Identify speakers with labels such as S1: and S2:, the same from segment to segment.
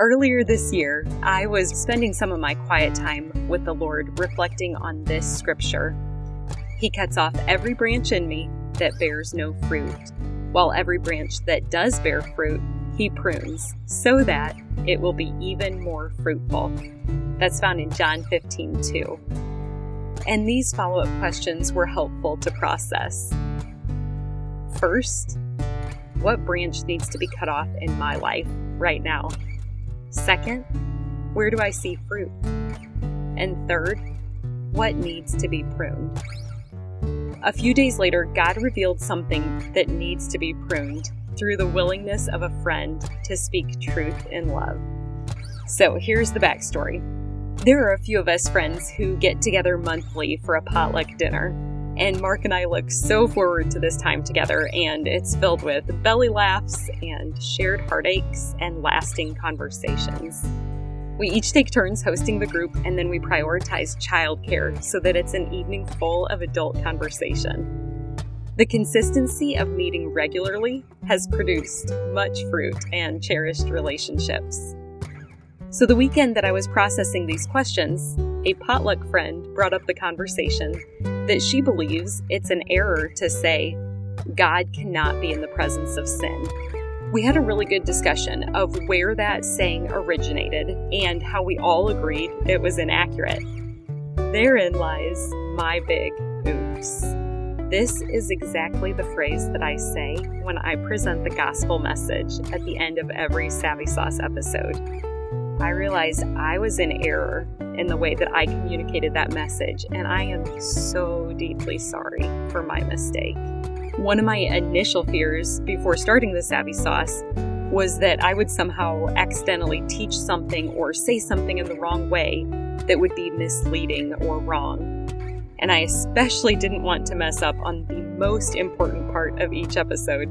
S1: Earlier this year, I was spending some of my quiet time with the Lord reflecting on this scripture. He cuts off every branch in me that bears no fruit, while every branch that does bear fruit, he prunes, so that it will be even more fruitful. That's found in John 15 2. And these follow up questions were helpful to process. First, what branch needs to be cut off in my life right now? Second, where do I see fruit? And third, what needs to be pruned? A few days later, God revealed something that needs to be pruned through the willingness of a friend to speak truth in love. So here's the backstory. There are a few of us friends who get together monthly for a potluck dinner. And Mark and I look so forward to this time together, and it's filled with belly laughs and shared heartaches and lasting conversations. We each take turns hosting the group, and then we prioritize childcare so that it's an evening full of adult conversation. The consistency of meeting regularly has produced much fruit and cherished relationships. So, the weekend that I was processing these questions, a potluck friend brought up the conversation that she believes it's an error to say, God cannot be in the presence of sin. We had a really good discussion of where that saying originated and how we all agreed it was inaccurate. Therein lies my big oops. This is exactly the phrase that I say when I present the gospel message at the end of every Savvy Sauce episode. I realized I was in error in the way that I communicated that message, and I am so deeply sorry for my mistake. One of my initial fears before starting the Savvy Sauce was that I would somehow accidentally teach something or say something in the wrong way that would be misleading or wrong. And I especially didn't want to mess up on the most important part of each episode,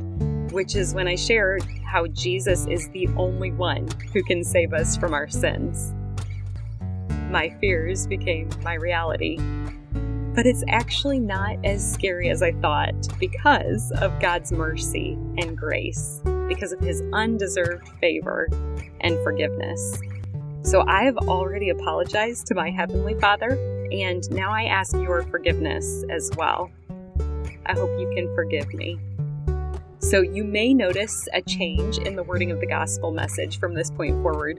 S1: which is when I shared how Jesus is the only one who can save us from our sins. My fears became my reality. But it's actually not as scary as I thought because of God's mercy and grace, because of His undeserved favor and forgiveness. So I have already apologized to my Heavenly Father, and now I ask your forgiveness as well. I hope you can forgive me. So you may notice a change in the wording of the gospel message from this point forward.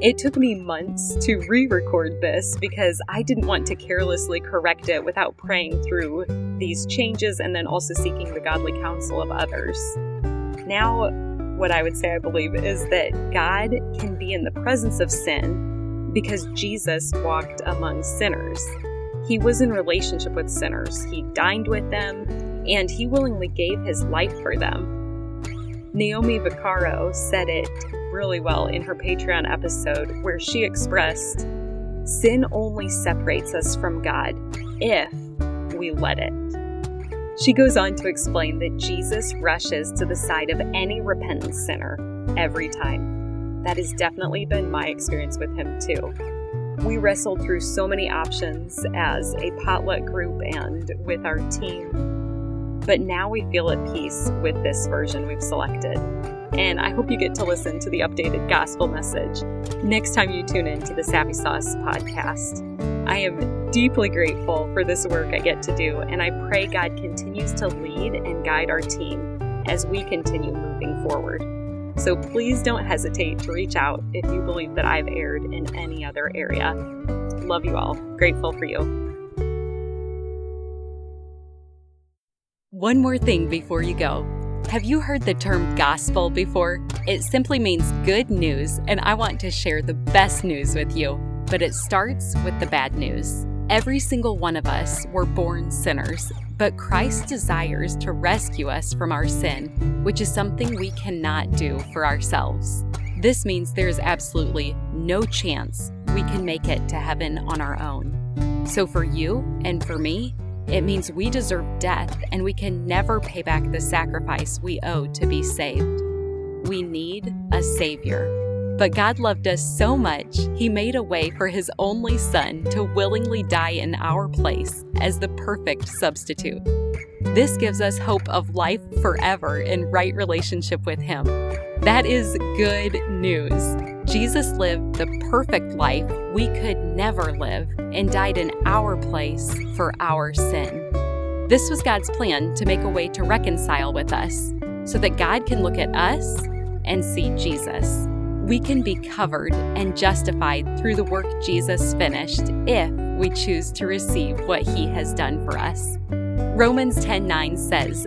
S1: It took me months to re record this because I didn't want to carelessly correct it without praying through these changes and then also seeking the godly counsel of others. Now, what I would say I believe is that God can be in the presence of sin because Jesus walked among sinners. He was in relationship with sinners, he dined with them, and he willingly gave his life for them. Naomi Vaccaro said it really well in her Patreon episode, where she expressed sin only separates us from God if we let it. She goes on to explain that Jesus rushes to the side of any repentant sinner every time. That has definitely been my experience with him, too. We wrestled through so many options as a potluck group and with our team but now we feel at peace with this version we've selected. And I hope you get to listen to the updated gospel message next time you tune in to the Savvy Sauce podcast. I am deeply grateful for this work I get to do, and I pray God continues to lead and guide our team as we continue moving forward. So please don't hesitate to reach out if you believe that I've erred in any other area. Love you all. Grateful for you. One more thing before you go. Have you heard the term gospel before? It simply means good news, and I want to share the best news with you. But it starts with the bad news. Every single one of us were born sinners, but Christ desires to rescue us from our sin, which is something we cannot do for ourselves. This means there is absolutely no chance we can make it to heaven on our own. So, for you and for me, it means we deserve death and we can never pay back the sacrifice we owe to be saved. We need a Savior. But God loved us so much, He made a way for His only Son to willingly die in our place as the perfect substitute. This gives us hope of life forever in right relationship with Him. That is good news. Jesus lived the perfect life we could never live and died in our place for our sin. This was God's plan to make a way to reconcile with us so that God can look at us and see Jesus. We can be covered and justified through the work Jesus finished if we choose to receive what he has done for us. Romans 10:9 says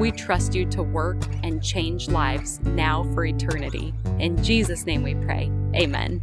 S1: We trust you to work and change lives now for eternity. In Jesus' name we pray. Amen.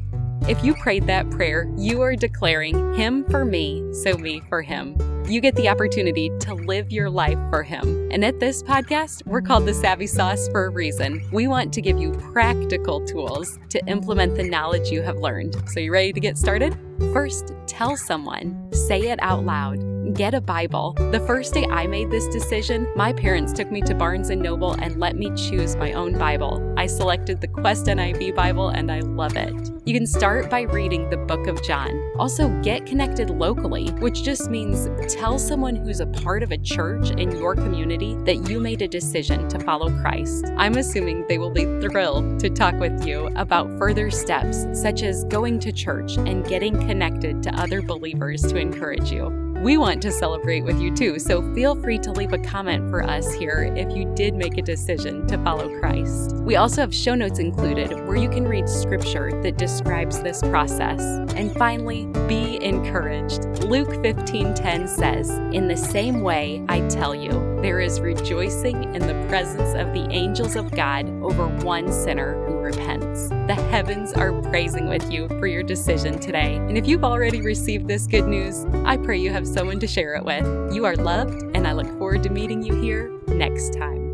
S1: If you prayed that prayer, you are declaring Him for me, so me for Him you get the opportunity to live your life for Him. And at this podcast, we're called the Savvy Sauce for a reason. We want to give you practical tools to implement the knowledge you have learned. So, you ready to get started? First, tell someone, say it out loud get a Bible. The first day I made this decision, my parents took me to Barnes & Noble and let me choose my own Bible. I selected the Quest NIV Bible and I love it. You can start by reading the book of John. Also, get connected locally, which just means tell someone who's a part of a church in your community that you made a decision to follow Christ. I'm assuming they will be thrilled to talk with you about further steps, such as going to church and getting connected to other believers to encourage you. We want to celebrate with you too, so feel free to leave a comment for us here if you did make a decision to follow Christ. We also have show notes included where you can read scripture that describes this process. And finally, be encouraged. Luke 15:10 says, "In the same way I tell you, there is rejoicing in the presence of the angels of God over one sinner repents." The heavens are praising with you for your decision today. And if you've already received this good news, I pray you have someone to share it with. You are loved, and I look forward to meeting you here next time.